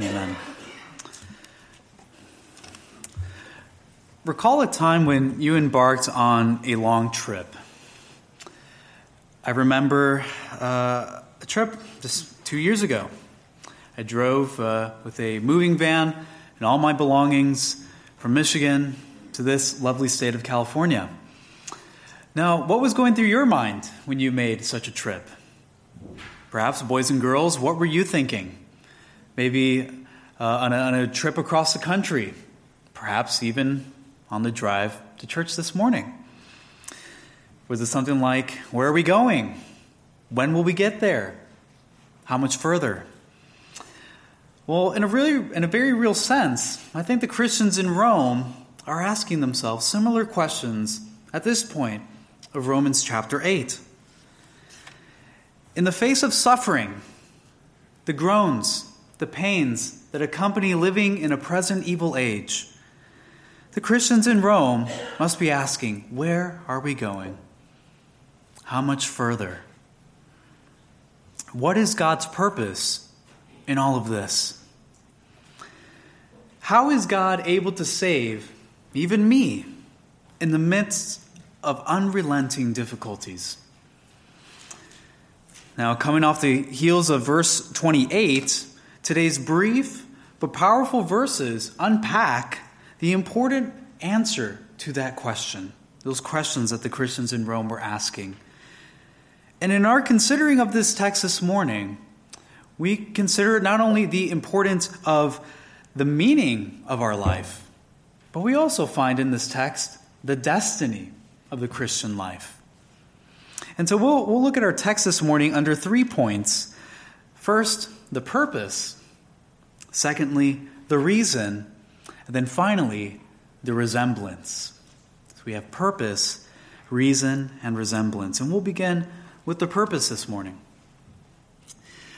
amen. Recall a time when you embarked on a long trip. I remember uh, a trip just two years ago. I drove uh, with a moving van and all my belongings from Michigan to this lovely state of California. Now, what was going through your mind when you made such a trip? Perhaps, boys and girls, what were you thinking? Maybe uh, on, a, on a trip across the country, perhaps even on the drive to church this morning. Was it something like, Where are we going? When will we get there? How much further? Well, in a, really, in a very real sense, I think the Christians in Rome are asking themselves similar questions at this point of Romans chapter 8. In the face of suffering, the groans, the pains that accompany living in a present evil age, the Christians in Rome must be asking, Where are we going? How much further? What is God's purpose in all of this? How is God able to save even me in the midst of unrelenting difficulties. Now, coming off the heels of verse 28, today's brief but powerful verses unpack the important answer to that question, those questions that the Christians in Rome were asking. And in our considering of this text this morning, we consider not only the importance of the meaning of our life, but we also find in this text the destiny of the Christian life. And so we'll, we'll look at our text this morning under three points. First, the purpose. Secondly, the reason. And then finally, the resemblance. So we have purpose, reason, and resemblance. And we'll begin with the purpose this morning.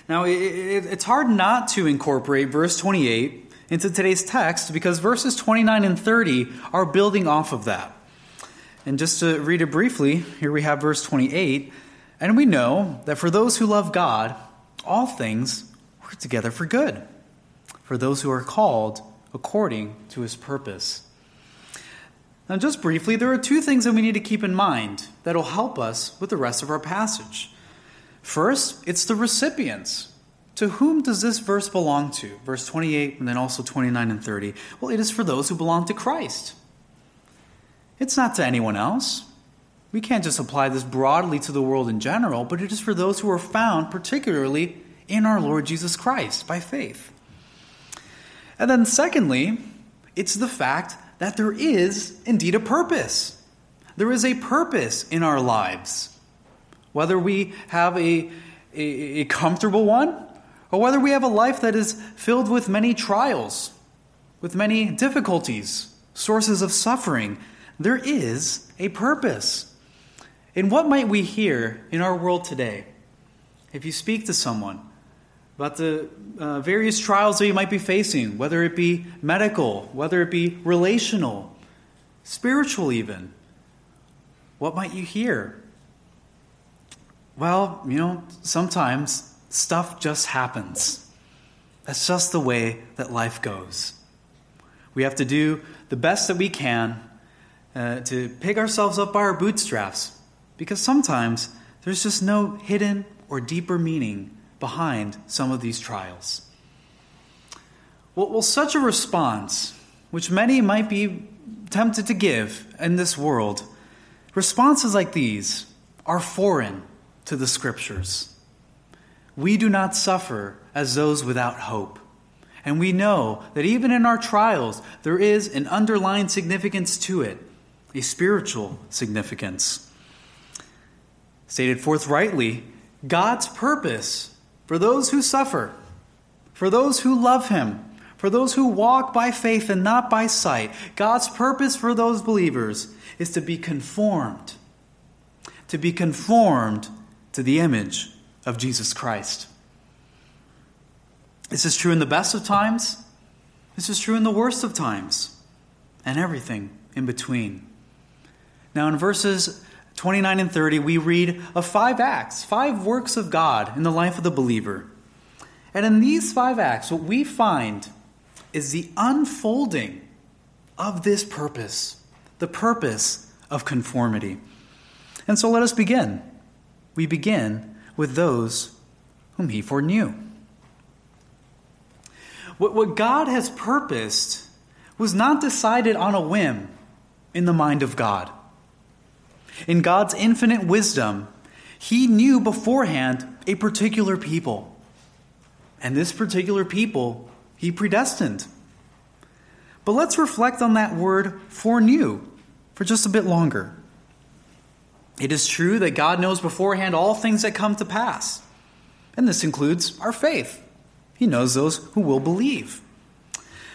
Now, it, it, it's hard not to incorporate verse 28 into today's text because verses 29 and 30 are building off of that. And just to read it briefly, here we have verse 28. And we know that for those who love God, all things together for good, for those who are called according to his purpose. Now, just briefly, there are two things that we need to keep in mind that will help us with the rest of our passage. First, it's the recipients. To whom does this verse belong to? Verse 28 and then also 29 and 30. Well, it is for those who belong to Christ. It's not to anyone else. We can't just apply this broadly to the world in general, but it is for those who are found particularly in our Lord Jesus Christ by faith. And then, secondly, it's the fact that there is indeed a purpose. There is a purpose in our lives. Whether we have a, a, a comfortable one or whether we have a life that is filled with many trials, with many difficulties, sources of suffering, there is a purpose. And what might we hear in our world today? If you speak to someone about the uh, various trials that you might be facing, whether it be medical, whether it be relational, spiritual, even, what might you hear? Well, you know, sometimes stuff just happens. That's just the way that life goes. We have to do the best that we can uh, to pick ourselves up by our bootstraps because sometimes there's just no hidden or deeper meaning behind some of these trials. Well, such a response, which many might be tempted to give in this world, responses like these are foreign to the scriptures. We do not suffer as those without hope. And we know that even in our trials, there is an underlying significance to it a spiritual significance. Stated forthrightly, God's purpose for those who suffer, for those who love Him, for those who walk by faith and not by sight, God's purpose for those believers is to be conformed, to be conformed to the image of Jesus Christ. This is true in the best of times, this is true in the worst of times, and everything in between. Now, in verses 29 and 30, we read of five acts, five works of God in the life of the believer. And in these five acts, what we find is the unfolding of this purpose, the purpose of conformity. And so let us begin. We begin with those whom he foreknew. What, God has purposed was not decided on a whim in the mind of God. In God's infinite wisdom, he knew beforehand a particular people. And this particular people, he predestined. But let's reflect on that word foreknew for just a bit longer. It is true that God knows beforehand all things that come to pass. And this includes our faith. He knows those who will believe.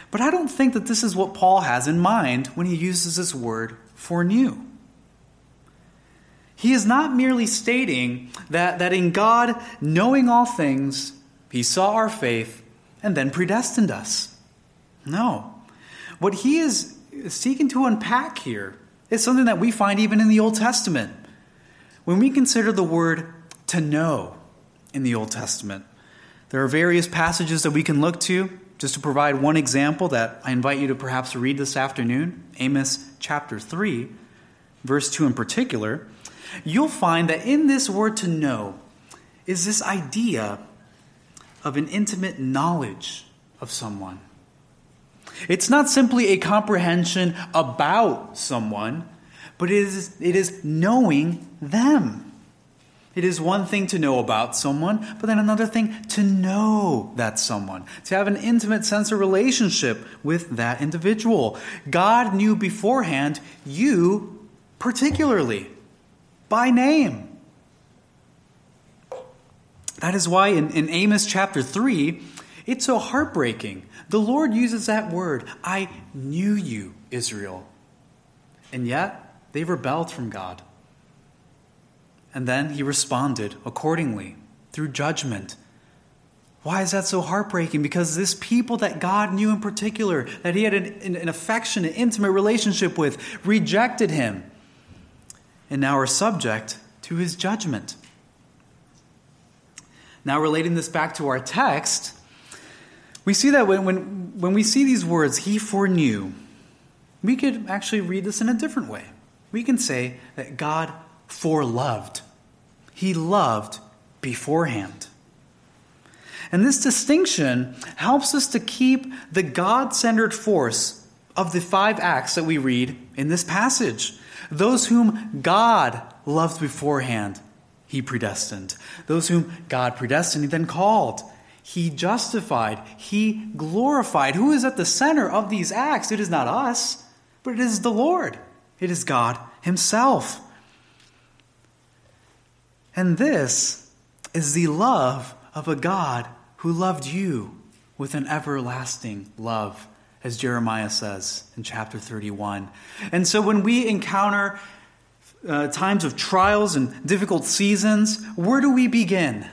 But I don't think that this is what Paul has in mind when he uses this word foreknew. He is not merely stating that, that in God, knowing all things, he saw our faith and then predestined us. No. What he is seeking to unpack here is something that we find even in the Old Testament. When we consider the word to know in the Old Testament, there are various passages that we can look to. Just to provide one example that I invite you to perhaps read this afternoon, Amos chapter 3, verse 2 in particular, you'll find that in this word to know is this idea of an intimate knowledge of someone. It's not simply a comprehension about someone, but it is, it is knowing them. It is one thing to know about someone, but then another thing to know that someone, to have an intimate sense of relationship with that individual. God knew beforehand you particularly by name. That is why in, in Amos chapter 3, it's so heartbreaking. The Lord uses that word, I knew you, Israel. And yet, they rebelled from God. And then he responded accordingly through judgment. Why is that so heartbreaking? Because this people that God knew in particular, that he had an, an affectionate, intimate relationship with, rejected him and now are subject to his judgment. Now, relating this back to our text, we see that when, when, when we see these words, he foreknew, we could actually read this in a different way. We can say that God foreloved. He loved beforehand. And this distinction helps us to keep the God centered force of the five acts that we read in this passage. Those whom God loved beforehand, he predestined. Those whom God predestined, he then called. He justified. He glorified. Who is at the center of these acts? It is not us, but it is the Lord. It is God Himself. And this is the love of a God who loved you with an everlasting love as Jeremiah says in chapter 31. And so when we encounter uh, times of trials and difficult seasons, where do we begin?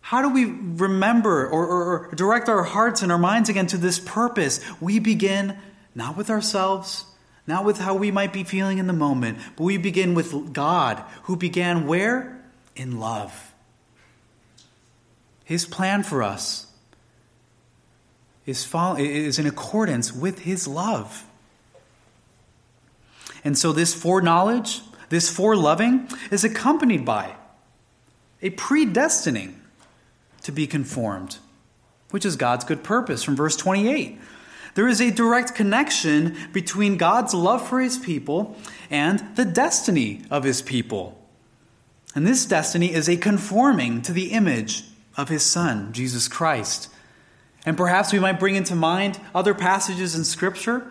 How do we remember or, or, or direct our hearts and our minds again to this purpose? We begin not with ourselves, not with how we might be feeling in the moment, but we begin with God, who began where? In love. His plan for us is, follow, is in accordance with his love. And so, this foreknowledge, this foreloving, is accompanied by a predestining to be conformed, which is God's good purpose from verse 28. There is a direct connection between God's love for his people and the destiny of his people. And this destiny is a conforming to the image of his Son, Jesus Christ. And perhaps we might bring into mind other passages in Scripture.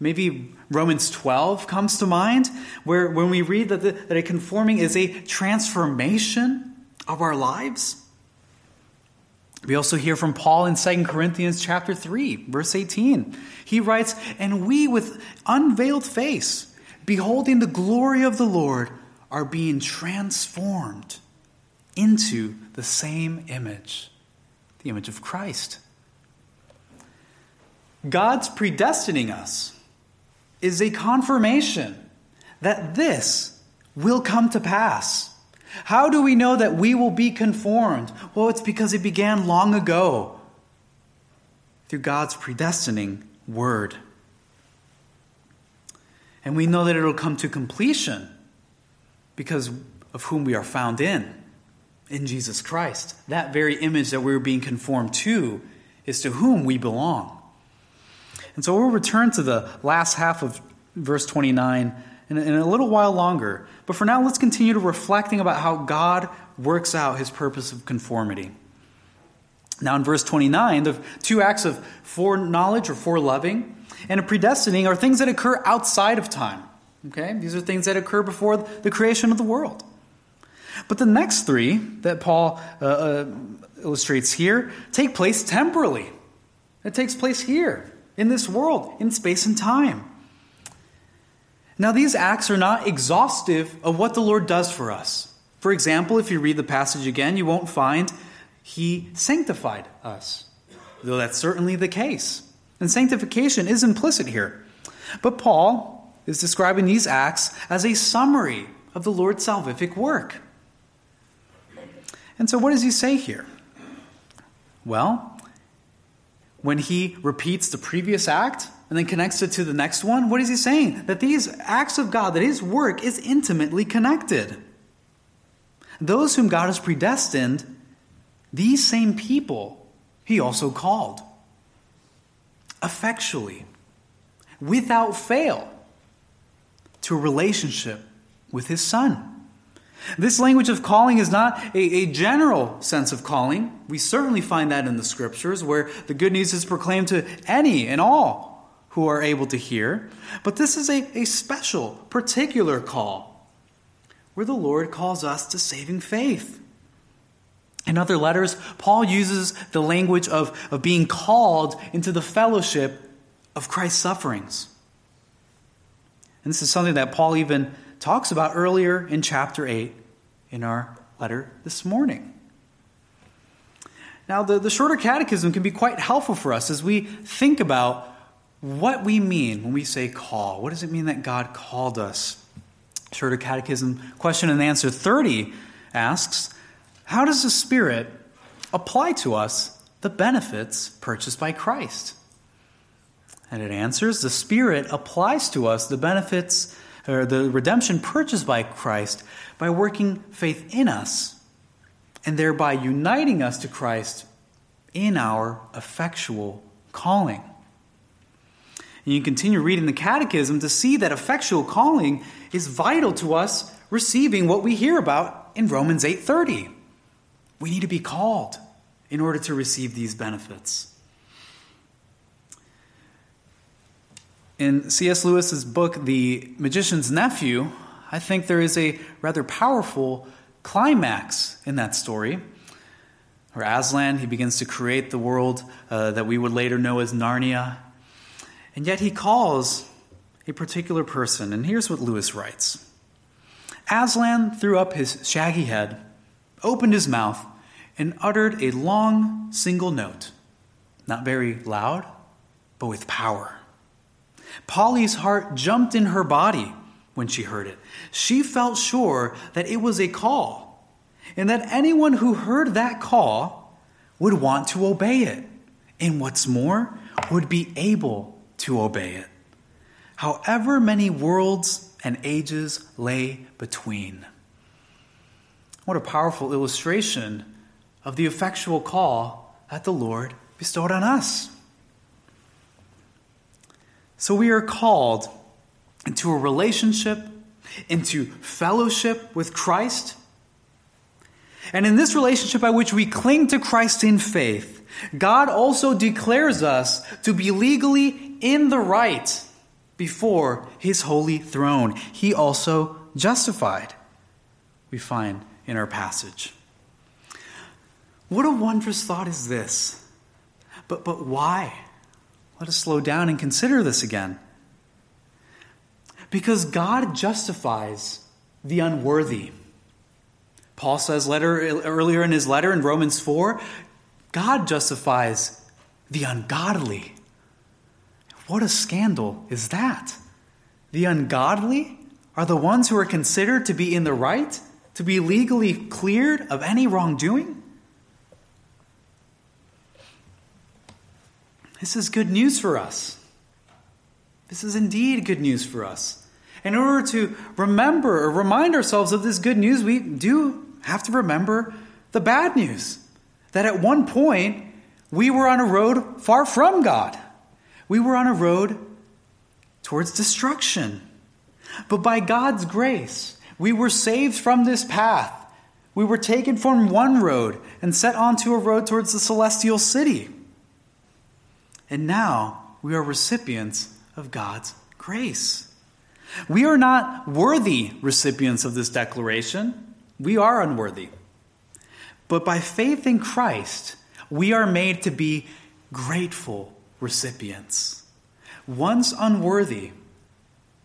Maybe Romans 12 comes to mind, where when we read that, the, that a conforming is a transformation of our lives. We also hear from Paul in 2 Corinthians chapter 3, verse 18. He writes, And we with unveiled face, beholding the glory of the Lord, are being transformed into the same image the image of Christ. God's predestining us is a confirmation that this will come to pass. How do we know that we will be conformed? Well, it's because it began long ago through God's predestining word. And we know that it'll come to completion because of whom we are found in, in Jesus Christ. That very image that we're being conformed to is to whom we belong. And so we'll return to the last half of verse 29 in, in a little while longer. But for now, let's continue to reflecting about how God works out his purpose of conformity. Now, in verse 29, the two acts of foreknowledge or foreloving and a predestining are things that occur outside of time. Okay? These are things that occur before the creation of the world. But the next three that Paul uh, uh, illustrates here take place temporally. It takes place here, in this world, in space and time. Now, these acts are not exhaustive of what the Lord does for us. For example, if you read the passage again, you won't find He sanctified us, though that's certainly the case. And sanctification is implicit here. But Paul is describing these acts as a summary of the Lord's salvific work. And so, what does he say here? Well, when he repeats the previous act, and then connects it to the next one, what is he saying? That these acts of God, that his work is intimately connected. Those whom God has predestined, these same people he also called. Effectually, without fail, to a relationship with his son. This language of calling is not a, a, general sense of calling. We certainly find that in the scriptures, where the good news is proclaimed to any and all who are able to hear. But this is a, a special, particular call where the Lord calls us to saving faith. In other letters, Paul uses the language of, of being called into the fellowship of Christ's sufferings. And this is something that Paul even talks about earlier in chapter 8 in our letter this morning. Now, the, the shorter catechism can be quite helpful for us as we think about what we mean when we say call. What does it mean that God called us? Shorter Catechism question and answer 30 asks How does the Spirit apply to us the benefits purchased by Christ? And it answers The Spirit applies to us the benefits or the redemption purchased by Christ by working faith in us and thereby uniting us to Christ in our effectual calling. And you continue reading the Catechism to see that effectual calling is vital to us receiving what we hear about in Romans 8:30. We need to be called in order to receive these benefits. In C.S. Lewis's book, The Magician's Nephew, I think there is a rather powerful climax in that story. Where Aslan, he begins to create the world uh, that we would later know as Narnia. And yet he calls a particular person. And here's what Lewis writes Aslan threw up his shaggy head, opened his mouth, and uttered a long single note, not very loud, but with power. Polly's heart jumped in her body when she heard it. She felt sure that it was a call, and that anyone who heard that call would want to obey it, and what's more, would be able to obey it, however many worlds and ages lay between. What a powerful illustration of the effectual call that the Lord bestowed on us. So we are called into a relationship, into fellowship with Christ. And in this relationship by which we cling to Christ in faith, God also declares us to be legally in the right before his holy throne. He also justified, we find in our passage. What a wondrous thought is this. But, but why? Let us slow down and consider this again. Because God justifies the unworthy. Paul says letter, earlier in his letter in Romans 4 God justifies the ungodly. What a scandal is that? The ungodly are the ones who are considered to be in the right to be legally cleared of any wrongdoing? This is good news for us. This is indeed good news for us. In order to remember or remind ourselves of this good news, we do have to remember the bad news. That at one point, we were on a road far from God. We were on a road towards destruction. But by God's grace, we were saved from this path. We were taken from one road and set onto a road towards the celestial city. And now we are recipients of God's grace. We are not worthy recipients of this declaration. We are unworthy. But by faith in Christ, we are made to be grateful recipients. Once unworthy,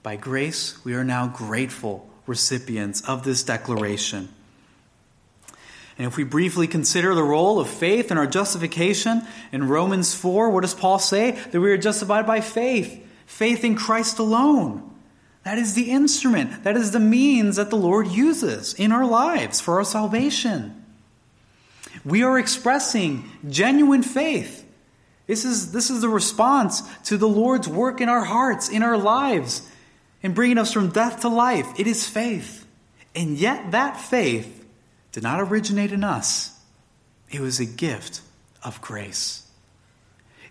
by grace, we are now grateful recipients of this declaration. And if we briefly consider the role of faith in our justification, in Romans 4, what does Paul say? That we are justified by faith, faith in Christ alone. That is the instrument, that is the means that the Lord uses in our lives for our salvation. We are expressing genuine faith. This is, this is the response to the Lord's work in our hearts, in our lives, in bringing us from death to life. It is faith. And yet, that faith did not originate in us, it was a gift of grace.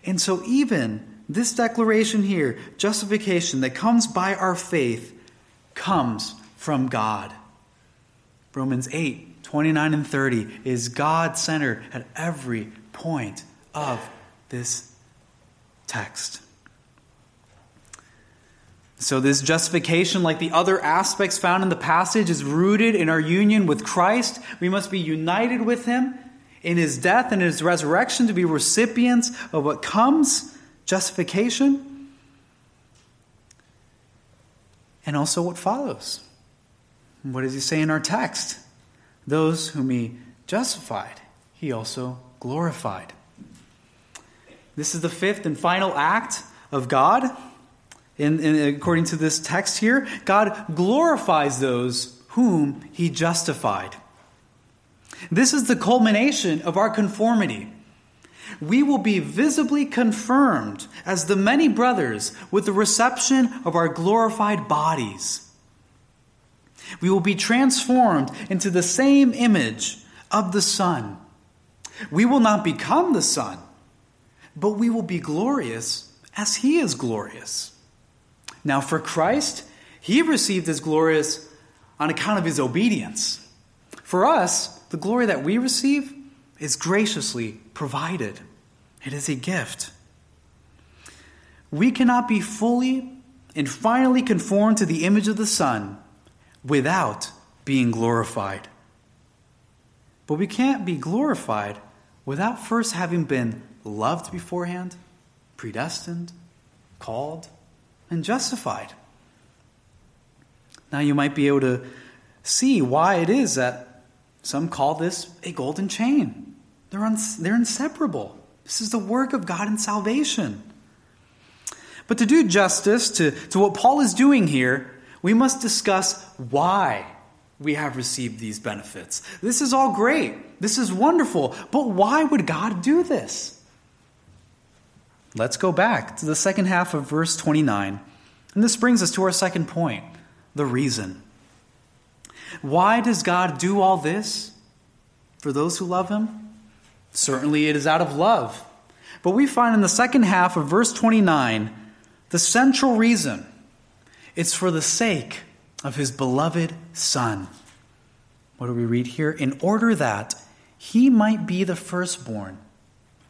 And so, even this declaration here, justification that comes by our faith, comes from God. Romans 8, 29 and 30 is God centered at every point of this text. So, this justification, like the other aspects found in the passage, is rooted in our union with Christ. We must be united with Him in His death and His resurrection to be recipients of what comes justification and also what follows. What does He say in our text? Those whom He justified, He also glorified. This is the fifth and final act of God. In, in, according to this text here, God glorifies those whom he justified. This is the culmination of our conformity. We will be visibly confirmed as the many brothers with the reception of our glorified bodies. We will be transformed into the same image of the Son. We will not become the Son, but we will be glorious as He is glorious. Now, for Christ, He received His glorious on account of His obedience. For us, the glory that we receive is graciously provided, it is a gift. We cannot be fully and finally conformed to the image of the Son without being glorified. But we can't be glorified without first having been loved beforehand, predestined, called, and justified. Now you might be able to see why it is that some call this a golden chain. They're, they're inseparable. This is the work of God in salvation. But to do justice to, to what Paul is doing here, we must discuss why we have received these benefits. This is all great. This is wonderful. But why would God do this? Let's go back to the second half of verse 29. And this brings us to our second point the reason. Why does God do all this for those who love Him? Certainly it is out of love. But we find in the second half of verse 29 the central reason it's for the sake of His beloved Son. What do we read here? In order that He might be the firstborn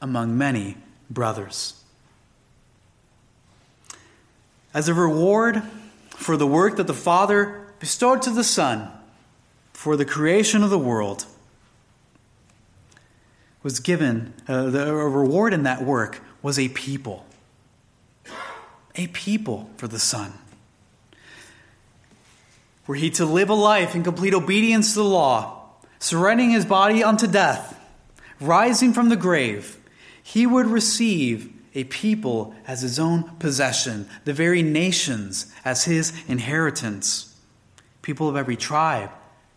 among many brothers as a reward for the work that the Father bestowed to the Son for the creation of the world, was given, uh, the, reward in that work was a people. A people for the Son. Were he to live a life in complete obedience to the law, surrendering his body unto death, rising from the grave, he would receive a people as his own possession, the very nations as his inheritance. People of every tribe,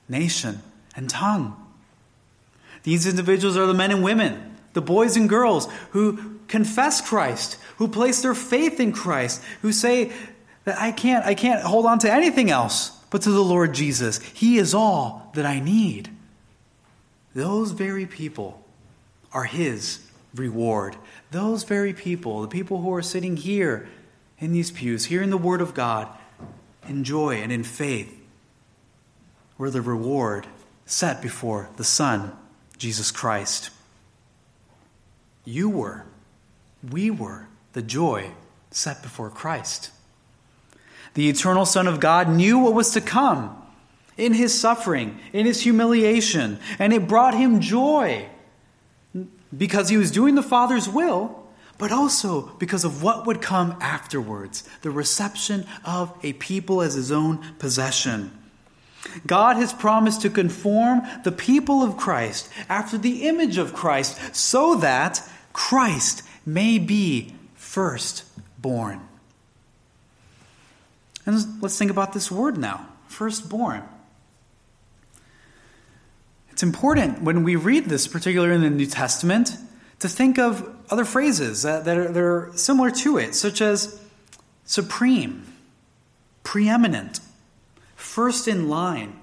nation, and tongue. These individuals are the men and women, the boys and girls who confess Christ, who place their faith in Christ, who say that I can't, I can't hold on to anything else but to the Lord Jesus. He is all that I need. Those very people are His reward. Those very people, the people who are sitting here in these pews, hearing the Word of God, in joy and in faith, were the reward set before the Son, Jesus Christ. You were, we were the joy set before Christ. The eternal Son of God knew what was to come in his suffering, in his humiliation, and it brought him joy because he was doing the Father's will, but also because of what would come afterwards the reception of a people as his own possession. God has promised to conform the people of Christ after the image of Christ so that Christ may be firstborn. And let's think about this word now firstborn. It's important when we read this, particularly in the New Testament, to think of other phrases that, that, are, that are similar to it, such as supreme, preeminent, first in line.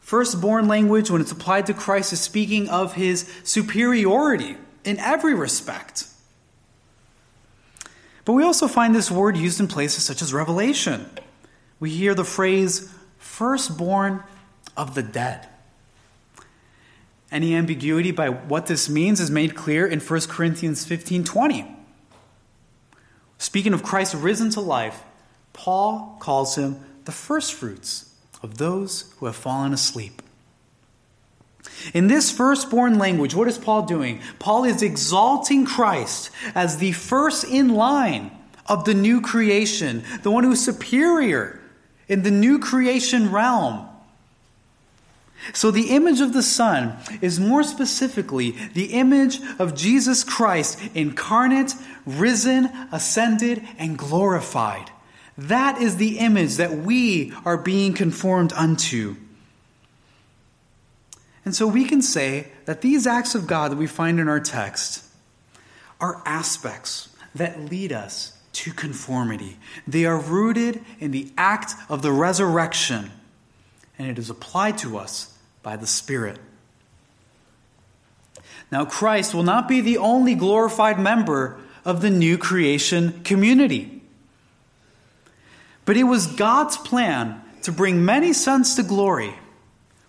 Firstborn language, when it's applied to Christ, is speaking of his superiority in every respect. But we also find this word used in places such as Revelation. We hear the phrase, firstborn of the dead. Any ambiguity by what this means is made clear in 1 Corinthians 15 20. Speaking of Christ risen to life, Paul calls him the firstfruits of those who have fallen asleep. In this firstborn language, what is Paul doing? Paul is exalting Christ as the first in line of the new creation, the one who's superior in the new creation realm. So, the image of the Son is more specifically the image of Jesus Christ incarnate, risen, ascended, and glorified. That is the image that we are being conformed unto. And so we can say that these acts of God that we find in our text are aspects that lead us to conformity. They are rooted in the act of the resurrection, and it is applied to us by the Spirit. Now, Christ will not be the only glorified member of the new creation community. But it was God's plan to bring many sons to glory,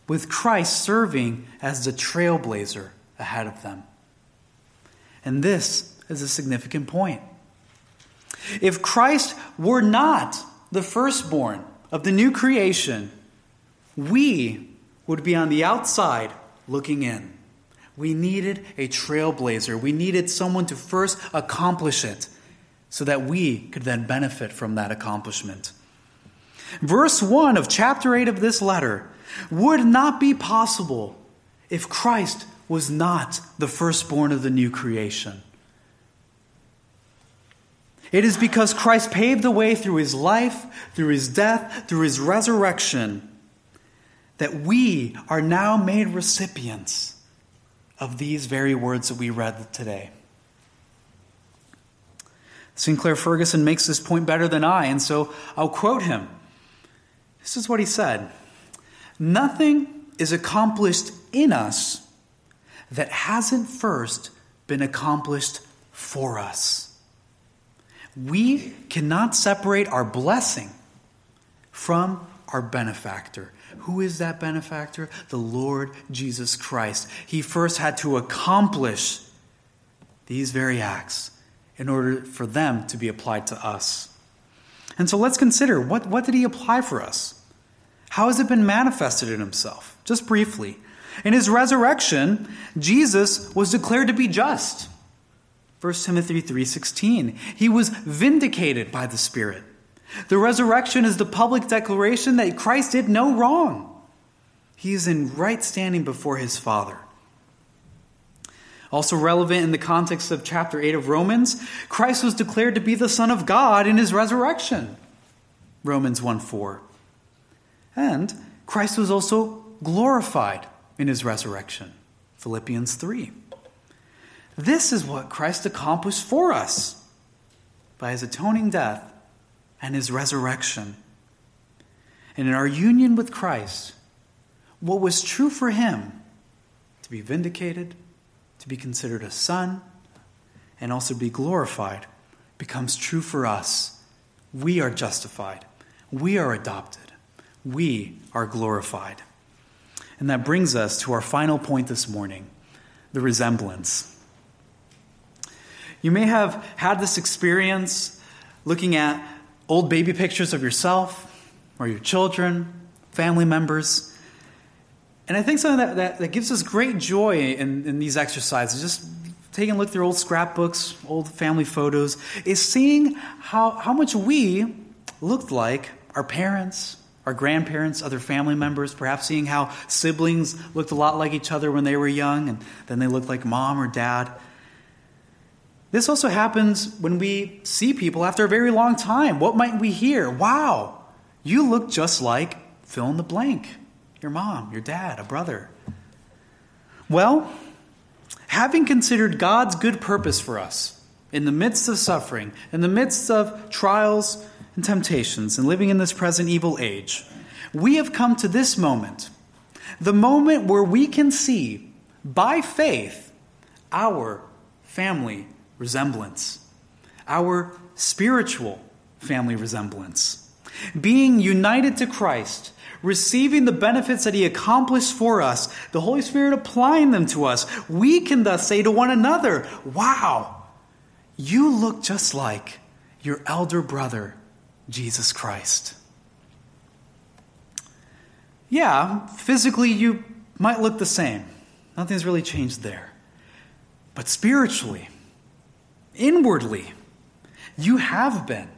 with Christ serving as the trailblazer ahead of them. And this is a significant point. If Christ were not the firstborn of the new creation, we would be on the outside looking in. We needed a trailblazer. We needed someone to first accomplish it so that we could then benefit from that accomplishment. Verse 1 of chapter 8 of this letter would not be possible if Christ was not the firstborn of the new creation. It is because Christ paved the way through his life, through his death, through his resurrection, that we are now made recipients of these very words that we read today. Sinclair Ferguson makes this point better than I, and so I'll quote him. This is what he said Nothing is accomplished in us that hasn't first been accomplished for us. We cannot separate our blessing from our benefactor. Who is that benefactor? The Lord Jesus Christ. He first had to accomplish these very acts in order for them to be applied to us. And so let's consider what, what did he apply for us? How has it been manifested in himself? Just briefly. In his resurrection, Jesus was declared to be just. 1 Timothy 3:16. He was vindicated by the Spirit. The resurrection is the public declaration that Christ did no wrong. He is in right standing before his Father. Also relevant in the context of chapter 8 of Romans, Christ was declared to be the Son of God in his resurrection. Romans 1 4. And Christ was also glorified in his resurrection. Philippians 3. This is what Christ accomplished for us by his atoning death and his resurrection. And in our union with Christ, what was true for him to be vindicated, to be considered a son, and also be glorified becomes true for us. We are justified, we are adopted, we are glorified. And that brings us to our final point this morning the resemblance. You may have had this experience looking at old baby pictures of yourself or your children, family members. And I think something that, that, that gives us great joy in, in these exercises, just taking a look through old scrapbooks, old family photos, is seeing how, how much we looked like our parents, our grandparents, other family members, perhaps seeing how siblings looked a lot like each other when they were young and then they looked like mom or dad. This also happens when we see people after a very long time. What might we hear? Wow, you look just like fill in the blank your mom, your dad, a brother. Well, having considered God's good purpose for us in the midst of suffering, in the midst of trials and temptations, and living in this present evil age, we have come to this moment the moment where we can see by faith our family resemblance, our spiritual family resemblance. Being united to Christ, receiving the benefits that He accomplished for us, the Holy Spirit applying them to us, we can thus say to one another, Wow, you look just like your elder brother, Jesus Christ. Yeah, physically you might look the same. Nothing's really changed there. But spiritually, inwardly, you have been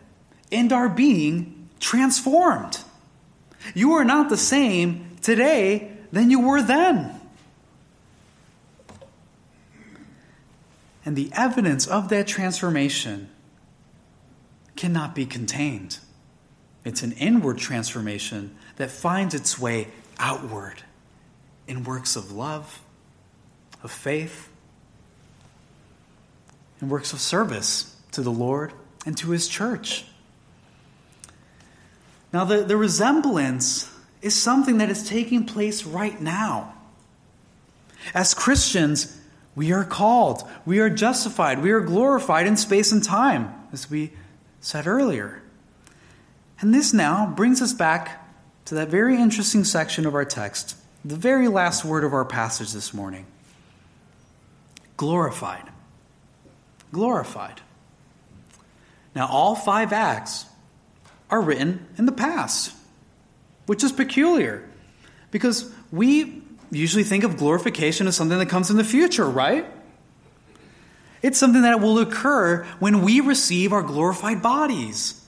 and are being transformed. You are not the same today than you were then. And the evidence of that transformation cannot be contained. It's an inward transformation that finds its way outward in works of love, of faith, and works of service to the Lord and to His church. Now, the, the resemblance is something that is taking place right now. As Christians, we are called, we are justified, we are glorified in space and time, as we said earlier. And this now brings us back to that very interesting section of our text, the very last word of our passage this morning glorified. Glorified. Now, all five acts are written in the past, which is peculiar because we usually think of glorification as something that comes in the future, right? It's something that will occur when we receive our glorified bodies.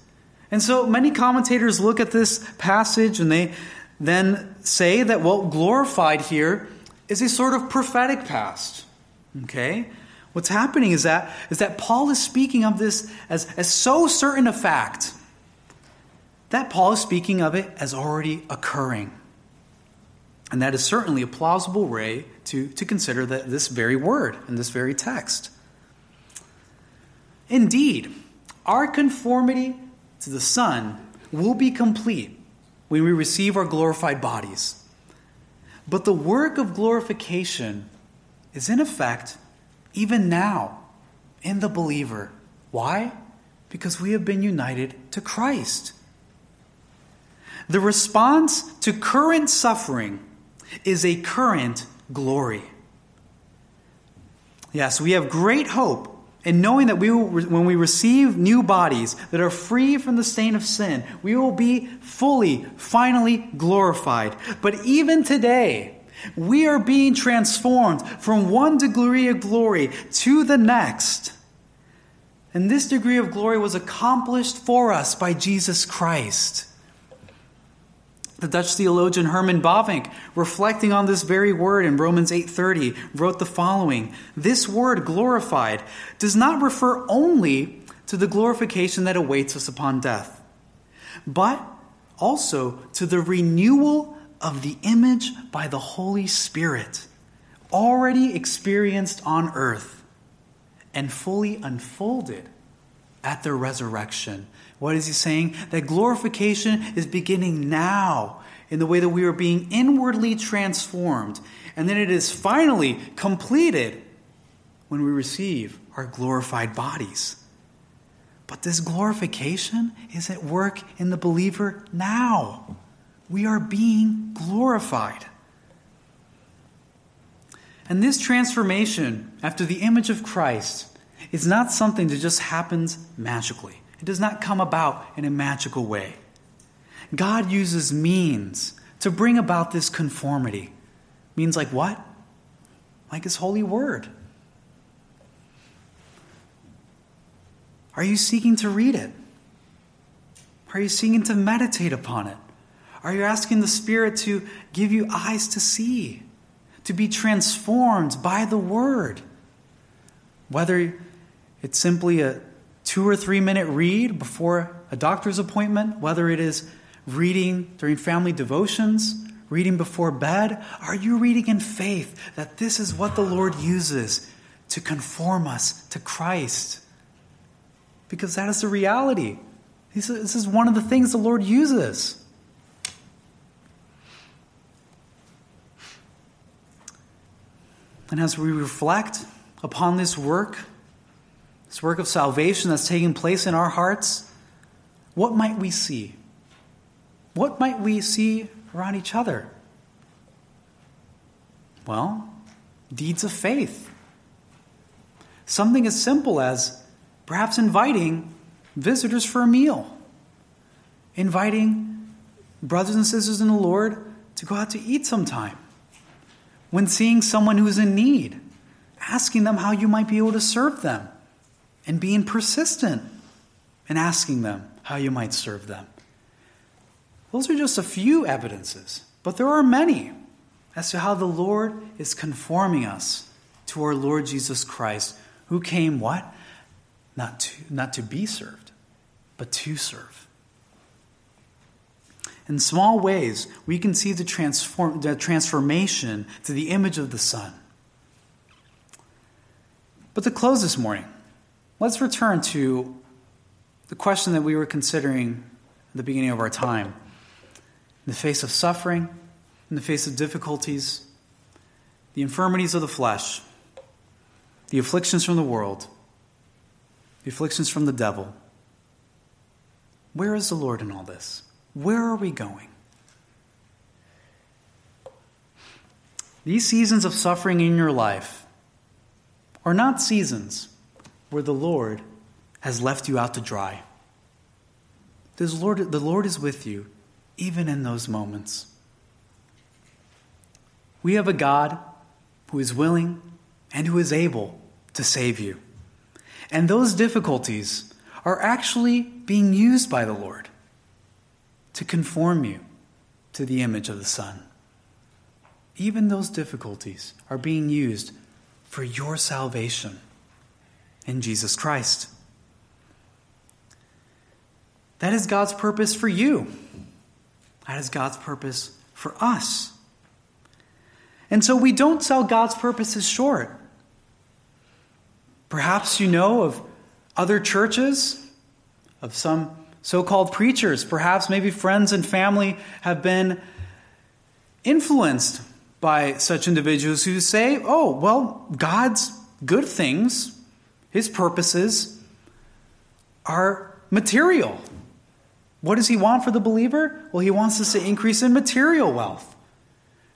And so many commentators look at this passage and they then say that what glorified here is a sort of prophetic past. Okay? What's happening is that, is that Paul is speaking of this as, as so certain a fact that Paul is speaking of it as already occurring. And that is certainly a plausible way to, to consider that this very word in this very text. Indeed, our conformity to the Son will be complete when we receive our glorified bodies. But the work of glorification is in effect even now in the believer. Why? Because we have been united to Christ. The response to current suffering is a current glory. Yes, we have great hope in knowing that we will, when we receive new bodies that are free from the stain of sin, we will be fully, finally glorified. But even today, we are being transformed from one degree of glory to the next. And this degree of glory was accomplished for us by Jesus Christ. The Dutch theologian Herman Bavinck, reflecting on this very word in Romans 8:30, wrote the following: "This word glorified does not refer only to the glorification that awaits us upon death, but also to the renewal of the image by the Holy Spirit, already experienced on earth and fully unfolded at the resurrection. What is he saying? That glorification is beginning now in the way that we are being inwardly transformed, and then it is finally completed when we receive our glorified bodies. But this glorification is at work in the believer now. We are being glorified. And this transformation after the image of Christ is not something that just happens magically. It does not come about in a magical way. God uses means to bring about this conformity. Means like what? Like His holy word. Are you seeking to read it? Are you seeking to meditate upon it? Are you asking the Spirit to give you eyes to see, to be transformed by the Word? Whether it's simply a two or three minute read before a doctor's appointment, whether it is reading during family devotions, reading before bed, are you reading in faith that this is what the Lord uses to conform us to Christ? because that is the reality. This is one of the things the Lord uses. And as we reflect upon this work, this work of salvation that's taking place in our hearts, what might we see? What might we see around each other? Well, deeds of faith. Something as simple as Perhaps inviting visitors for a meal, inviting brothers and sisters in the Lord to go out to eat sometime. When seeing someone who is in need, asking them how you might be able to serve them, and being persistent in asking them how you might serve them. Those are just a few evidences, but there are many as to how the Lord is conforming us to our Lord Jesus Christ, who came what? not to, not to be served, but to serve. In small ways, we can see the, transform, the transformation to the image of the Son. But to close this morning, let's return to the question that we were considering at the beginning of our time. In the face of suffering, in the face of difficulties, the infirmities of the flesh, the afflictions from the world, the afflictions from the devil. Where is the Lord in all this? Where are we going? These seasons of suffering in your life are not seasons where the Lord has left you out to dry. The Lord, the Lord is with you even in those moments. We have a God who is willing and who is able to save you. And those difficulties are actually being used by the Lord to conform you to the image of the Son. Even those difficulties are being used for your salvation in Jesus Christ. That is God's purpose for you. That is God's purpose for us. And so we don't sell God's purposes short. Perhaps you know of other churches, of some so called preachers. Perhaps maybe friends and family have been influenced by such individuals who say, oh, well, God's good things, his purposes, are material. What does he want for the believer? Well, he wants us to increase in material wealth.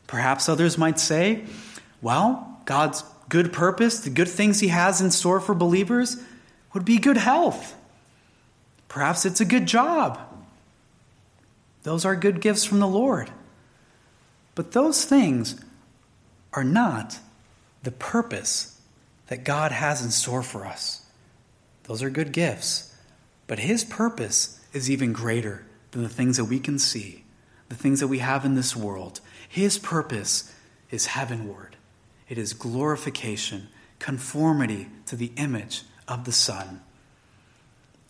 Perhaps others might say, well, God's good purpose, the good things He has in store for believers, would be good health. Perhaps it's a good job. Those are good gifts from the Lord. But those things are not the purpose that God has in store for us. Those are good gifts. But His purpose is even greater than the things that we can see, the things that we have in this world. His purpose is heavenward it is glorification, conformity to the image of the Son.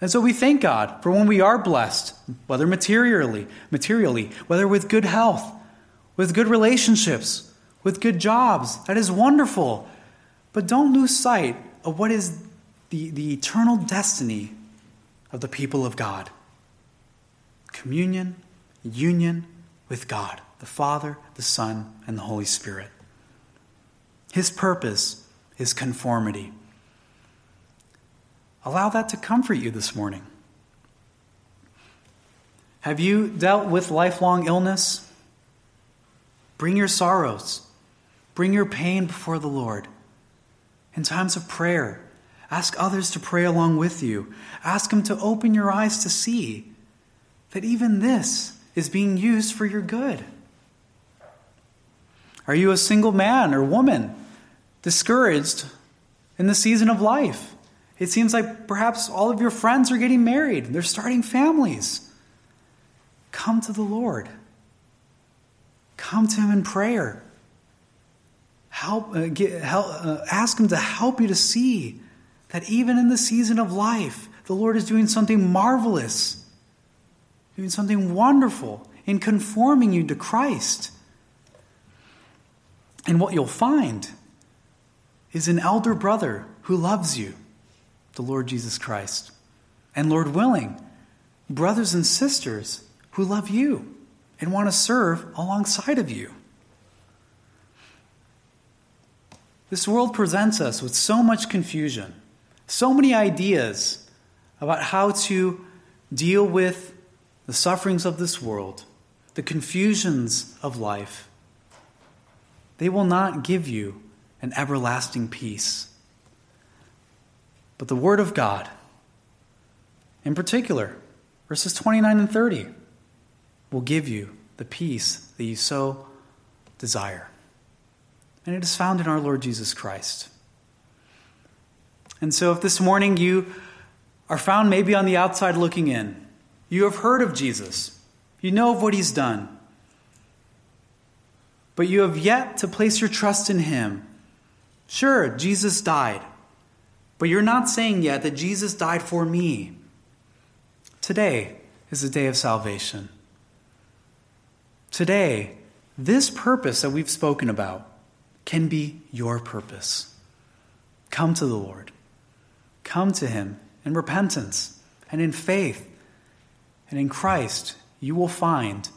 And so we thank God for when we are blessed, whether materially, materially, whether with good health, with good relationships, with good jobs. That is wonderful. But don't lose sight of what is the, the eternal destiny of the people of God communion, union with God, the Father, the Son, and the Holy Spirit. His purpose is conformity. Allow that to comfort you this morning. Have you dealt with lifelong illness? Bring your sorrows, bring your pain before the Lord. In times of prayer, ask others to pray along with you. Ask Him to open your eyes to see that even this is being used for your good. Are you a single man or woman discouraged in the season of life? It seems like perhaps all of your friends are getting married, they're starting families. Come to the Lord. Come to Him in prayer. Help, uh, get, help uh, ask Him to help you to see that even in the season of life, the Lord is doing something marvelous, doing something wonderful in conforming you to Christ. And what you'll find is an elder brother who loves you, the Lord Jesus Christ. And Lord willing, brothers and sisters who love you and want to serve alongside of you. This world presents us with so much confusion, so many ideas about how to deal with the sufferings of this world, the confusions of life. They will not give you an everlasting peace. But the Word of God, in particular, verses 29 and 30, will give you the peace that you so desire. And it is found in our Lord Jesus Christ. And so, if this morning you are found maybe on the outside looking in, you have heard of Jesus, you know of what he's done, but you have yet to place your trust in him. Sure, Jesus died, but you're not saying yet that Jesus died for me. Today is the day of salvation. Today, this purpose that we've spoken about can be your purpose. Come to the Lord. Come to Him in repentance and in faith. And in Christ, you will find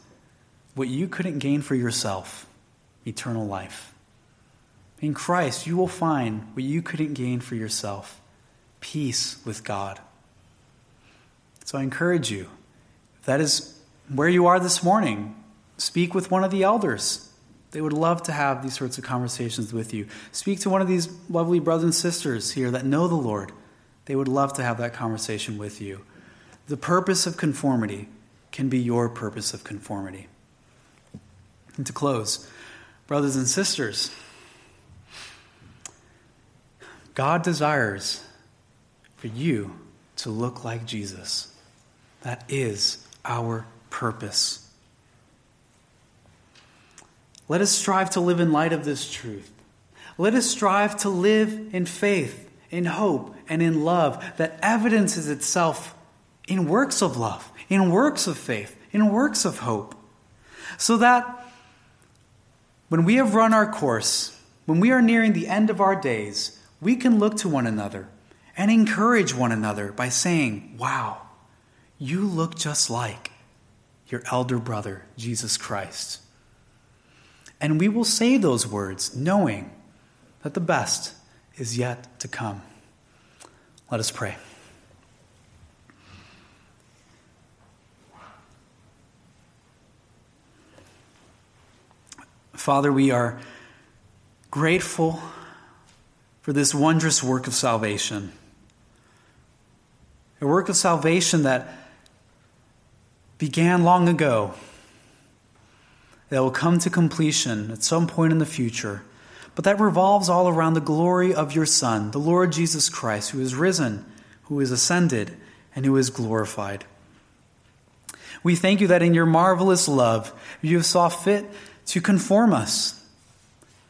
what you couldn't gain for yourself eternal life. In Christ, you will find what you couldn't gain for yourself peace with God. So I encourage you, if that is where you are this morning, Speak with one of the elders. They would love to have these sorts of conversations with you. Speak to one of these lovely brothers and sisters here that know the Lord. They would love to have that conversation with you. The purpose of conformity can be your purpose of conformity. And to close, brothers and sisters, God desires for you to look like Jesus. That is our purpose. Let us strive to live in light of this truth. Let us strive to live in faith, in hope, and in love that evidences itself in works of love, in works of faith, in works of hope. So that when we have run our course, when we are nearing the end of our days, we can look to one another and encourage one another by saying, Wow, you look just like your elder brother, Jesus Christ. And we will say those words knowing that the best is yet to come. Let us pray. Father, we are grateful for this wondrous work of salvation. A work of salvation that began long ago that will come to completion at some point in the future, but that revolves all around the glory of your Son, the Lord Jesus Christ, who is risen, who is ascended, and who is glorified. We thank you that in your marvelous love, you have saw fit to conform us,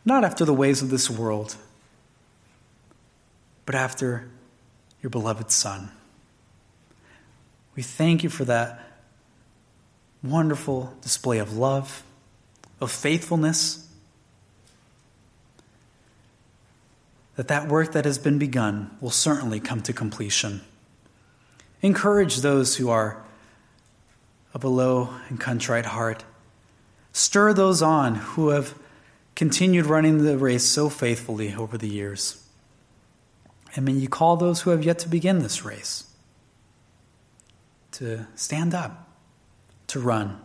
not after the ways of this world, but after your beloved Son. We thank you for that wonderful display of love of faithfulness, that that work that has been begun will certainly come to completion. Encourage those who are of a low and contrite heart. Stir those on who have continued running the race so faithfully over the years. And may you call those who have yet to begin this race to stand up, to run,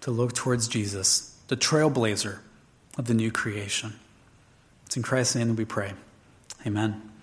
to look towards Jesus, the trailblazer of the new creation. It's in Christ's name that we pray. Amen.